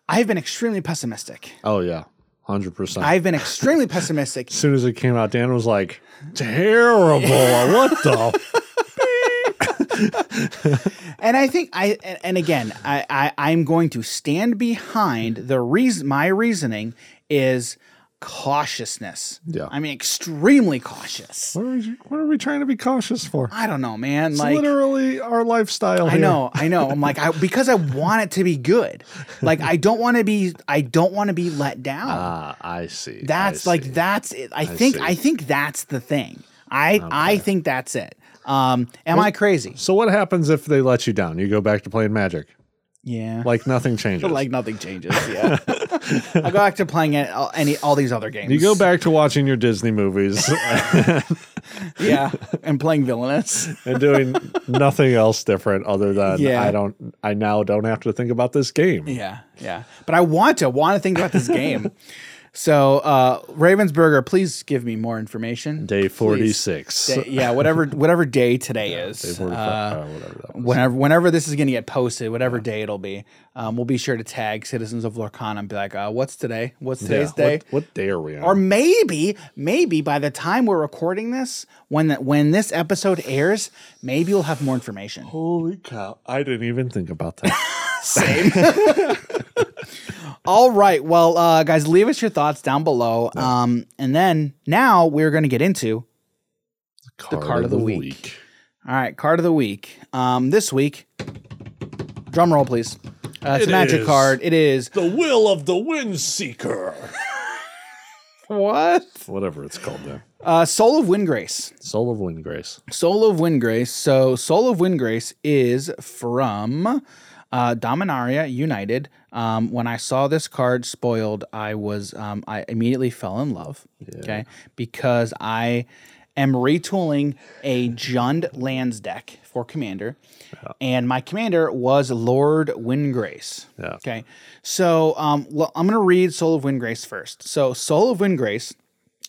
I've been extremely pessimistic. Oh yeah. Hundred percent. I've been extremely pessimistic. As soon as it came out, Dan was like, "Terrible! what the?" And I think I and, and again I, I I'm going to stand behind the reason my reasoning is cautiousness. Yeah. I mean extremely cautious. What are, we, what are we trying to be cautious for? I don't know, man. It's like literally our lifestyle. I here. know, I know. I'm like I because I want it to be good. Like I don't want to be I don't want to be let down. Ah, I see. that's I like see. that's it. I, think see. I think that's the thing. I I think that's it. Um am I crazy? So what happens if they let you down? You go back to playing Magic, Yeah. like nothing changes. like nothing changes. Yeah, I go back to playing it, all, any all these other games. you go back to watching your Disney movies yeah, and playing villainous. and doing nothing else different other than Yeah. I don't. I now don't have to think about this game. Yeah, yeah. But I want to want to think about this game. So, uh, Ravensburger, please give me more information. Day forty six. Yeah, whatever whatever day today is. Day 45, Uh, uh, whatever that whenever whenever this is going to get posted, whatever day it'll be, um, we'll be sure to tag citizens of Lorcana and be like, uh, "What's today? What's today's Yeah, day?" What, what day are we on? Or maybe, maybe by the time we're recording this, when the, when this episode airs, maybe we'll have more information. Holy cow! I didn't even think about that. Same. All right. Well, uh, guys, leave us your thoughts down below. Um, and then now we're going to get into Card, card of the week. all right card of the week. Um, this week, drum roll, please. Uh, it's It a magic card. It is The will of the wind seeker. what? Whatever it's called there. Uh, Soul of Windgrace. Soul of Windgrace. Soul of Windgrace. So, Soul of Windgrace is from uh, Dominaria United. Um, when I saw this card spoiled, I was um, I immediately fell in love. Okay, because I am retooling a Jund lands deck for Commander, and my commander was Lord Windgrace. Yeah. Okay, so um, well, I'm gonna read Soul of Windgrace first. So, Soul of Windgrace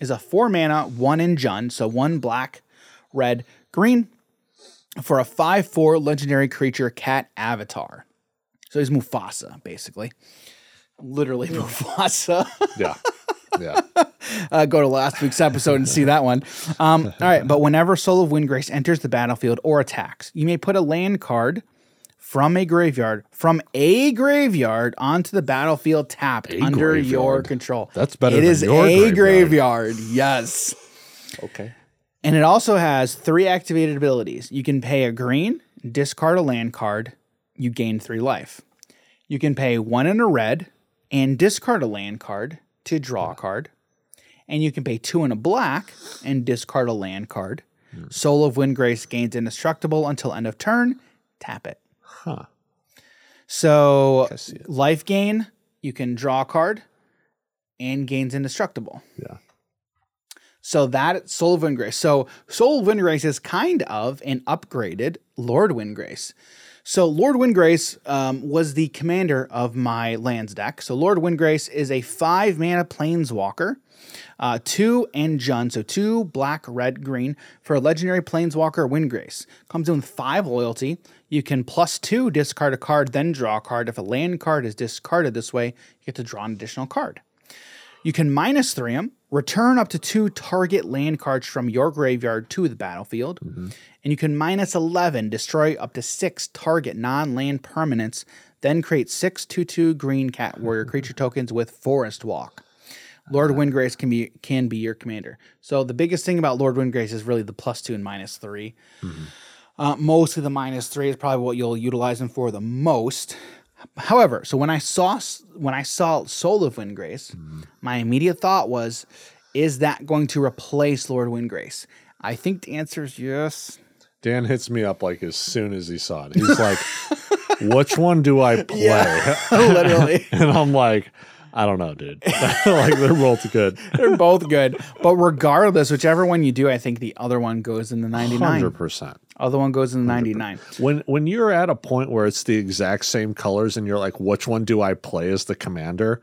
is a four mana, one in Jund, so one black, red, green for a 5 4 legendary creature cat avatar. So he's Mufasa, basically. Literally Mufasa. Yeah. Yeah. uh, go to last week's episode and see that one. Um, all right, but whenever Soul of Windgrace enters the battlefield or attacks, you may put a land card from a graveyard from a graveyard onto the battlefield tapped under your control. That's better It is a graveyard. graveyard. Yes. Okay. And it also has three activated abilities. You can pay a green, discard a land card, you gain three life. You can pay one in a red and discard a land card to draw a card. And you can pay two in a black and discard a land card. Soul of Windgrace gains indestructible until end of turn. Tap it. Huh. So life gain, you can draw a card and gains indestructible. Yeah. So that Soul of Windgrace. So Soul of Windgrace is kind of an upgraded Lord Windgrace. So Lord Windgrace um, was the commander of my lands deck. So Lord Windgrace is a five mana planeswalker, uh, two and Jun, so two black, red, green for a legendary planeswalker Windgrace. Comes in with five loyalty. You can plus two discard a card, then draw a card. If a land card is discarded this way, you get to draw an additional card. You can minus three them, return up to two target land cards from your graveyard to the battlefield, mm-hmm. and you can minus 11, destroy up to six target non land permanents, then create six 2 2 green cat warrior creature tokens with Forest Walk. Lord uh-huh. Windgrace can be can be your commander. So the biggest thing about Lord Windgrace is really the plus two and minus 3 mm-hmm. Uh, mostly the minus three is probably what you'll utilize him for the most. However, so when I saw when I saw Soul of Windgrace, mm. Mm-hmm. my immediate thought was, is that going to replace Lord Windgrace? I think the answer is yes. Dan hits me up like as soon as he saw it. He's like, "Which one do I play?" Yeah, literally, and I'm like. I don't know, dude. like they're both good. they're both good. But regardless, whichever one you do, I think the other one goes in the 99. 100%. Other one goes in the ninety nine. When when you're at a point where it's the exact same colors and you're like, which one do I play as the commander?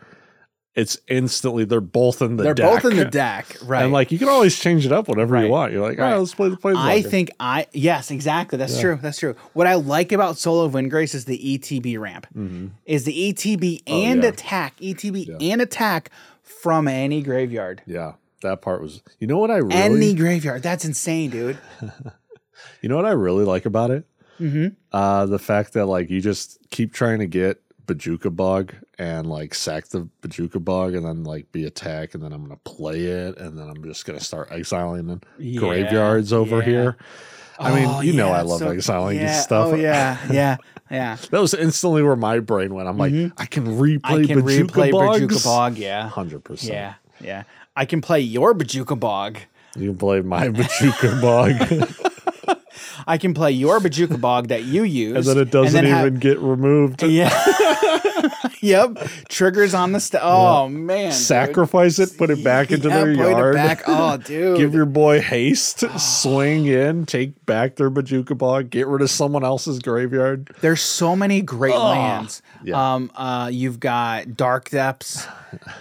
It's instantly they're both in the They're deck. both in the deck, right? And like you can always change it up whenever Right. you want. You're like, Right. oh, let's play the play. I think I yes, exactly. That's true. That's true. What I like about Soul of Windgrace is the ETB ramp. Is the ETB and Mm-hmm. Oh, yeah. attack, ETB and attack from any graveyard. Yeah, that part was. You know what I really Any graveyard. That's insane, dude. You know what I really like about it? Mm-hmm. Uh, the fact that like you just keep trying to get Bojuka Bog and like sack the Bojuka Bog and then like be attack and then I'm gonna play it and then I'm just gonna start exiling in Yeah, graveyards over yeah. here. I mean, Oh, you know yeah, I love so- exiling stuff. Oh yeah, yeah, yeah. That was instantly where my brain went. I'm like, I can replay Mm-hmm. I can Bajuka replay Bugs. Bojuka Bog. Yeah, Hundred percent. yeah, yeah. I can play your Bojuka Bog. You can play my Bojuka Bog, I can play your Bajuka Bog that you use, and then it doesn't then even have- get removed. Yeah. yep. Triggers on the st- Oh man. dude. Sacrifice it, put it back into Yeah, their yard. back. Oh, dude. Give your boy haste, swing in, take back their Bojuka Bog, get rid of someone else's graveyard. There's so many great lands. yeah. Um, uh, you've got Dark Depths.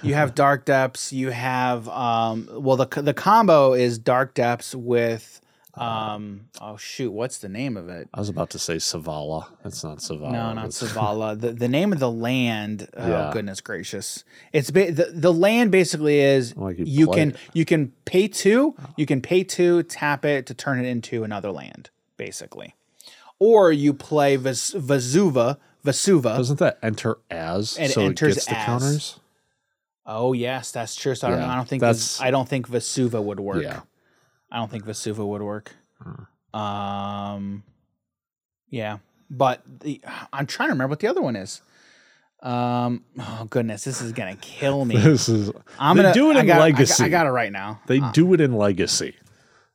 You have Dark Depths. You have um, well, the the combo is Dark Depths with um, oh shoot, what's the name of it? I was about to say Savala. That's not Savala. No, not Savala. The the name of the land. Oh Yeah. goodness gracious! It's ba- the the land basically is Like you can you can pay two, you can pay two, tap it to turn it into another land, basically, or you play Vesuva Vesuva. Doesn't that enter as It so enters it gets the as. counters? Oh yes, that's true. So I don't, Yeah, I don't think I don't think Vesuva would work. Yeah. I don't think Vesuva would work. Hmm. Um, yeah, but the, I'm trying to remember what the other one is. Um, oh goodness, this is gonna kill me. This is I'm gonna do it I in got, Legacy. I got, I got it right now. They do it in Legacy.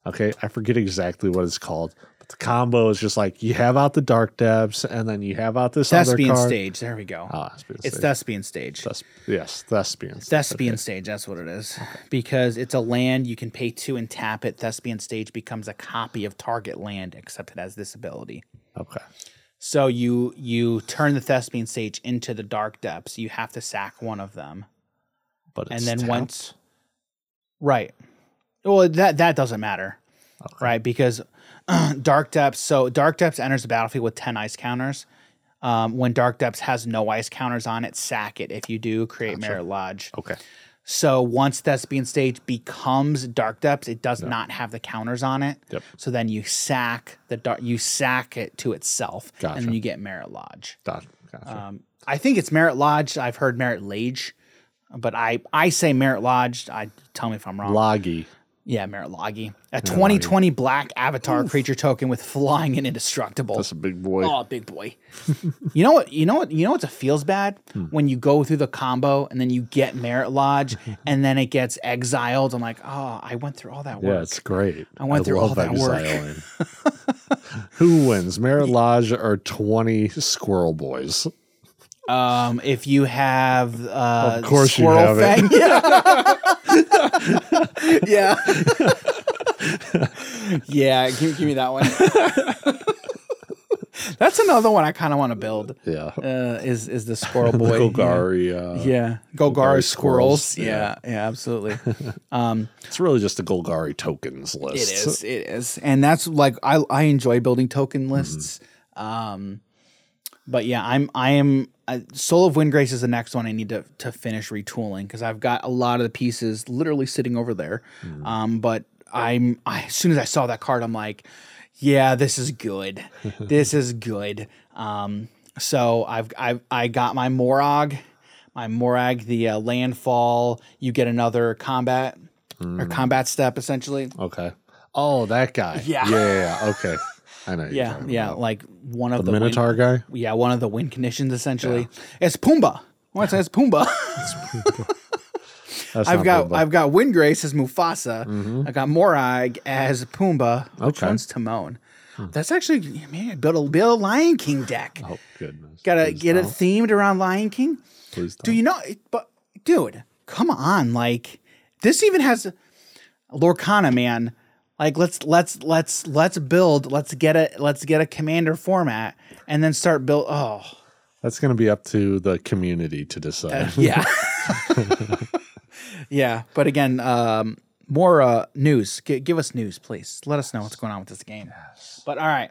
Okay, I forget exactly what it's called, but the combo is just like you have out the Dark Depths, and then you have out this Thespian other card. stage. There we go. Ah, Thespian it's stage. Thespian stage. Thes- yes, Thespian. stage. Thespian stage. That's what it is. Because it's a land you can pay two and tap it. Thespian stage becomes a copy of target land, except it has this ability. Okay. So you you turn the Thespian stage into the dark depths. You have to sack one of them, But and then tapped. once, right? Well, that that doesn't matter, right? Because dark depths. So dark depths enters the battlefield with ten ice counters. Um, when dark depths has no ice counters on it, sack it. If you do, create Merit Lodge. Okay. So once Thespian stage becomes Dark Depths, it does not have the counters on it. Yep. So then you sack the dark, you sack it to itself, and then you get Merit Lodge. Gotcha. Gotcha. Um, I think it's Merit Lodge. I've heard Merit Lage, but I I say Merit Lodge. I tell me if I'm wrong. Loggy. Yeah, Merit Logi. A 2020 black avatar creature token with flying and indestructible. That's a big boy. Oh, big boy. you know what? You know what? You know what? It feels bad Hmm. when you go through the combo and then you get Merit Lodge and then it gets exiled. I'm like, oh, I went through all that Yeah, it's great. I went through all that work. Who wins, Merit Lodge or 20 Squirrel Boys? Um, if you have, uh, Of course you Squirrel have it. Yeah. yeah. yeah, give, give me that one. That's another one I kind of want to build. Yeah. Uh, is is the squirrel boy? Golgari. Uh, Yeah, Golgari squirrals. squirrels, Yeah, yeah, absolutely. Um, It's really just a Golgari tokens list. It is. It is, and that's like I I enjoy building token Mm-hmm. lists. Um, but yeah, I'm I am uh, Soul of Windgrace is the next one I need to to finish retooling because I've got a lot of the pieces literally sitting over there. Mm. Um, but I'm I, as soon as I saw that card, I'm like, yeah, this is good. this is good. Um, so I've I've I got my Moraug, my Moraug, the uh, landfall. You get another combat Mm. or combat step essentially. Okay. Oh, that guy. Yeah. Yeah. yeah, yeah. Okay. I know. Yeah, yeah, about. like one of The the, Minotaur Win, guy. yeah, one of the wind conditions essentially. It's Pumbaa. What's that? It's Pumbaa. That's I've got but- I've got Windgrace as Mufasa. Mm-hmm. I got Moraug as Pumbaa. Which Okay. one's Timon? Hmm. That's actually man, build a build a Lion King deck. Oh goodness. Gotta Please get it don't. themed around Lion King. Please Do don't. you know? But dude, come on! Like this even has Lorcana, man. Like let's let's let's let's build. Let's get it. Let's get a commander format and then start build. Oh That's going to be up to the community to decide. yeah, yeah. But again, um, more uh, news. G- give us news, please. Let us know what's going on with this game. But all right,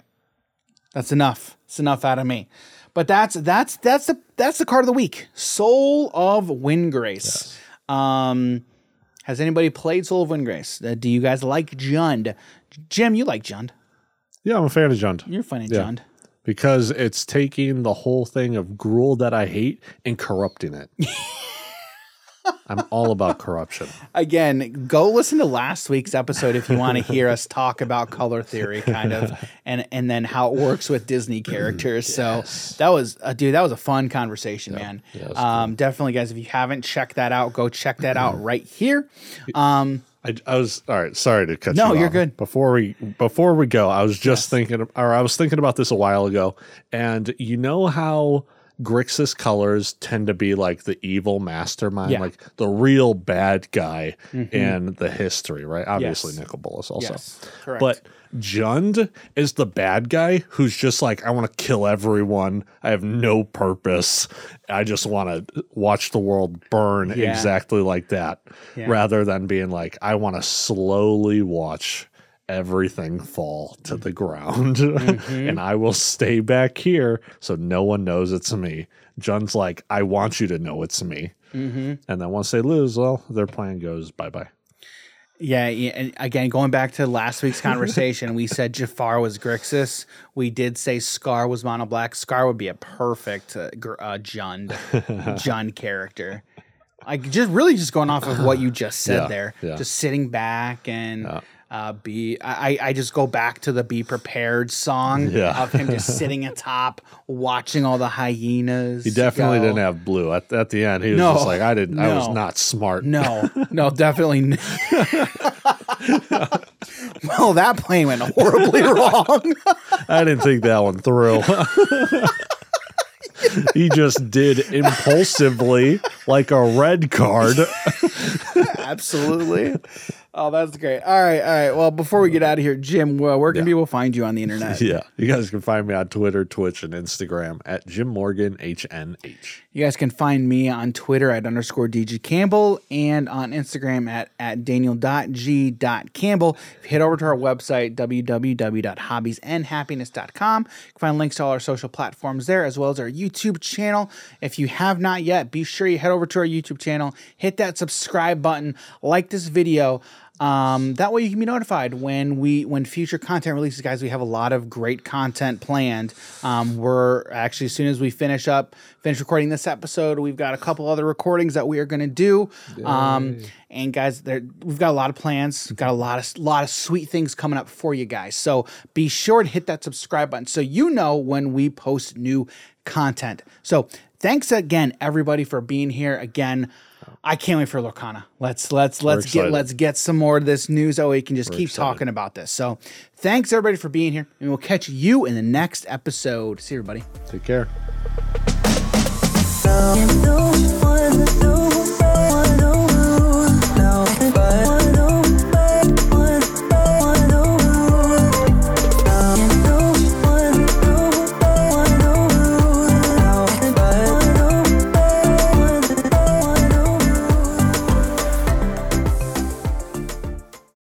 that's enough. It's enough out of me. But that's that's that's the that's the card of the week. Soul of Windgrace. Um, has anybody played Soul of Windgrace? Uh, do you guys like Jund? Jim, you like Jund. yeah, I'm a fan of Jund You're funny, Yeah. Jund. because it's taking the whole thing of Gruul that I hate and corrupting it. I'm all about corruption. again, go listen to last week's episode if you want to hear us talk about color theory, kind of, and and then how it works with Disney characters. So that was, uh, dude, that was a fun conversation, man. yeah, um, definitely, guys, if you haven't checked that out, go check that out right here. Um, I, I was all right. Sorry to cut No, you you're off. good. Before we before we go, I was just thinking, or I was thinking about this a while ago, and you know how Grixis colors tend to be like the evil mastermind, Yeah. like the real bad guy mm-hmm. in the history, right? Obviously, Yes. Nicol Bolas also, Yes, correct. but Jund is the bad guy who's just like, I want to kill everyone. I have no purpose. I just want to watch the world burn Yeah. exactly like that, Yeah. rather than being like, I want to slowly watch everything fall to the ground Mm-hmm. and I will stay back here so no one knows it's me. Jund's like, I want you to know it's me. Mm-hmm. And then once they lose, well, their plan goes bye bye. Yeah, yeah, and again, going back to last week's conversation, we said Jafar was Grixis. We did say Scar was Mono Black. Scar would be a perfect uh, uh, Jund, Jund character. Like just really just going off of what you just said Yeah, there, yeah. just sitting back and uh, be. I, I just go back to the "Be Prepared" song Yeah. of him just sitting atop, watching all the hyenas. He definitely go. didn't have blue at, at the end. He was No, just like, I didn't. I was not smart. No, no, definitely. n- well, that plane went horribly wrong. I didn't think that one through. he just did impulsively, like a red card. Absolutely. Oh, that's great. All right, all right. Well, before we get out of here, Jim, well, where can people find you on the internet? yeah, you guys can find me on Twitter, Twitch, and Instagram at Jim Morgan HNH. You guys can find me on Twitter at underscore DG Campbell and on Instagram at, at daniel.g.campbell. If you head over to our website, www.hobbiesandhappiness.com, you can find links to all our social platforms there as well as our YouTube channel. If you have not yet, be sure you head over to our YouTube channel, hit that subscribe button, like this video. Um, that way you can be notified when we when future content releases, guys. We have a lot of great content planned. Um, we're actually as soon as we finish up, finish recording this episode, we've got a couple other recordings that we are going to do. Um, and guys, there we've got a lot of plans. We've got a lot of lot of sweet things coming up for you guys. So be sure to hit that subscribe button so you know when we post new content. So thanks again, everybody, for being here again. I can't wait for Lorcana. Let's let's let's get let's get some more of this news. Oh, we can just We're keep excited. talking about this. So, thanks everybody for being here, and we'll catch you in the next episode. See everybody. Take care. No,